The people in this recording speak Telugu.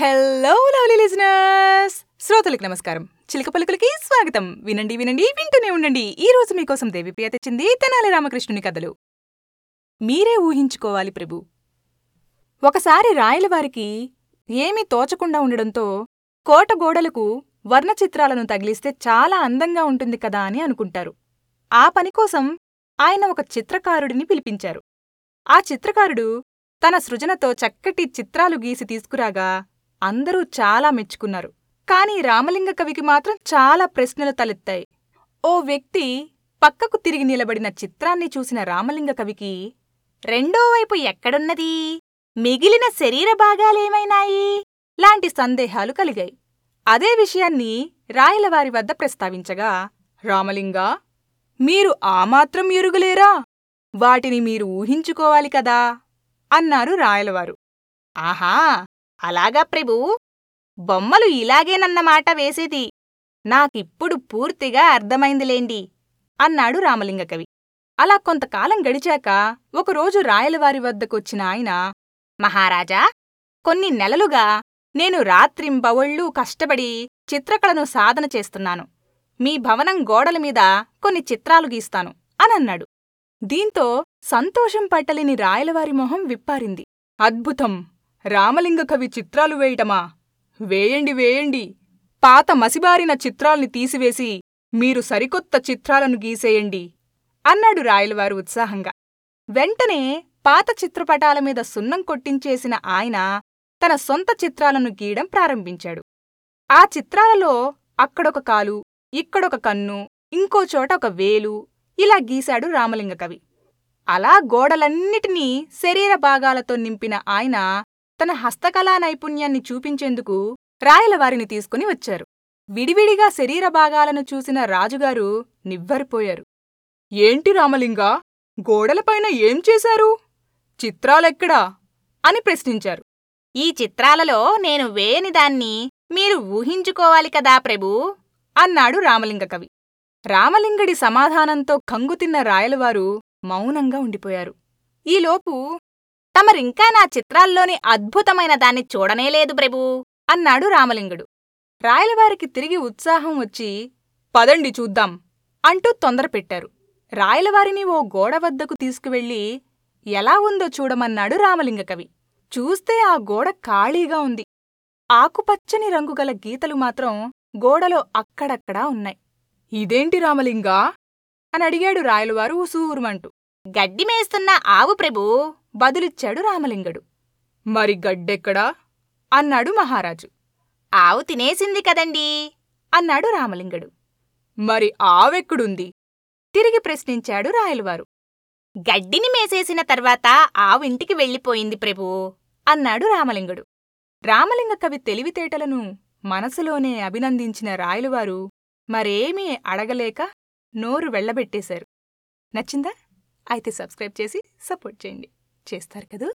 హలో లవ్లీ లిజనర్స్ శ్రోతలకు నమస్కారం. చిలక పలుకులకి స్వాగతం. వినండి వినండి వింటూనే ఉండండి. ఈ రోజు మీకోసం దేవిప్రియ తెచ్చింది తెనాలి రామకృష్ణుని కథలు. మీరే ఊహించుకోవాలి ప్రభు. ఒకసారి రాయలవారికి ఏమీ తోచకుండా ఉండడంతో కోట గోడలకు వర్ణ చిత్రాలను తగిలిస్తే చాలా అందంగా ఉంటుంది కదా అని అనుకుంటారు. ఆ పనికోసం ఆయన ఒక చిత్రకారుడిని పిలిపించారు. ఆ చిత్రకారుడు తన సృజనతో చక్కటి చిత్రాలు గీసి తీసుకురాగా అందరూ చాలా మెచ్చుకున్నారు. కాని రామలింగ కవికి మాత్రం చాలా ప్రశ్నలు తలెత్తాయి. ఓ వ్యక్తి పక్కకు తిరిగి నిలబడిన చిత్రాన్ని చూసిన రామలింగ కవికి రెండో వైపు ఎక్కడున్నది? మిగిలిన శరీర భాగాలేమైనాయి లాంటి సందేహాలు కలిగాయి. అదే విషయాన్ని రాయలవారి వద్ద ప్రస్తావించగా రామలింగా మీరు ఆ మాత్రం ఎరుగలేరా? వాటిని మీరు ఊహించుకోవాలి కదా? అన్నారు రాయలవారు. ఆహా! అలాగా ప్రభూ. బొమ్మలు ఇలాగేనన్నమాట వేసేది. నాకిప్పుడు పూర్తిగా అర్థమైందిలేండి అన్నాడు రామలింగకవి అలా కొంతకాలం గడిచాక ఒకరోజు రాయలవారి వద్దకొచ్చిన ఆయన మహారాజా కొన్ని నెలలుగా నేను రాత్రింబవళ్ళూ కష్టపడి చిత్రకళను సాధన చేస్తున్నాను. మీ భవనం గోడల మీద కొన్ని చిత్రాలు గీస్తాను అనన్నాడు. దీంతో సంతోషం పట్టలేని రాయలవారి మొహం విప్పారింది. అద్భుతం! రామలింగ కవి చిత్రాలు వేయటమా? వేయండి వేయండి. పాత మసిబారిన చిత్రాల్ని తీసివేసి మీరు సరికొత్త చిత్రాలను గీసేయండి అన్నాడు రాయలవారు ఉత్సాహంగా. వెంటనే పాత చిత్రపటాల మీద సున్నం కొట్టించేసిన ఆయన తన సొంత చిత్రాలను గీయడం ప్రారంభించాడు. ఆ చిత్రాలలో అక్కడొక కాలు ఇక్కడొక కన్ను ఇంకోచోట ఒక వేలు ఇలా గీశాడు రామలింగ కవి. అలా గోడలన్నిటినీ శరీర భాగాలతో నింపిన ఆయన తన హస్తకళా నైపుణ్యాన్ని చూపించేందుకు రాయలవారిని తీసుకుని వచ్చారు. విడివిడిగా శరీర భాగాలను చూసిన రాజుగారు నివ్వరిపోయారు. ఏంటి రామలింగా గోడలపైన ఏం చేశారు? చిత్రాలెక్కడా? అని ప్రశ్నించారు. ఈ చిత్రాలలో నేను వేయనిదాన్ని మీరు ఊహించుకోవాలి కదా ప్రభూ అన్నాడు రామలింగ కవి. రామలింగడి సమాధానంతో కంగుతిన్న రాయలవారు మౌనంగా ఉండిపోయారు. ఈలోపు తమరింకా నా చిత్రాల్లోని అద్భుతమైన దాన్ని చూడనేలేదు ప్రభూ అన్నాడు రామలింగుడు. రాయలవారికి తిరిగి ఉత్సాహం వచ్చి పదండి చూద్దాం అంటూ తొందరపెట్టారు. రాయలవారిని ఓ గోడ వద్దకు తీసుకువెళ్ళి ఎలా ఉందో చూడమన్నాడు రామలింగకవి చూస్తే ఆ గోడ ఖాళీగా ఉంది. ఆకుపచ్చని రంగుగల గీతలు మాత్రం గోడలో అక్కడక్కడా ఉన్నాయి. ఇదేంటి రామలింగా? అని అడిగాడు రాయలవారు ఉసూరుమంటూ. గడ్డిమేస్తున్న ఆవు ప్రభూ బదులిచ్చాడు రామలింగడు. మరి గడ్డెక్కడా? అన్నాడు మహారాజు. ఆవు తినేసింది కదండీ? అన్నాడు రామలింగడు. మరి ఆవెక్కడుంది? తిరిగి ప్రశ్నించాడు రాయలవారు. గడ్డిని మేసేసిన తర్వాత ఆవు ఇంటికి వెళ్ళిపోయింది ప్రభూ. అన్నాడు రామలింగుడు. రామలింగ కవి తెలివితేటలను మనసులోనే అభినందించిన రాయలవారు మరేమీ అడగలేక నోరు వెళ్ళబెట్టేశారు నచ్చిందా? అయితే సబ్స్క్రైబ్ చేసి సపోర్ట్ చేయండి. చేస్తారు కదూ?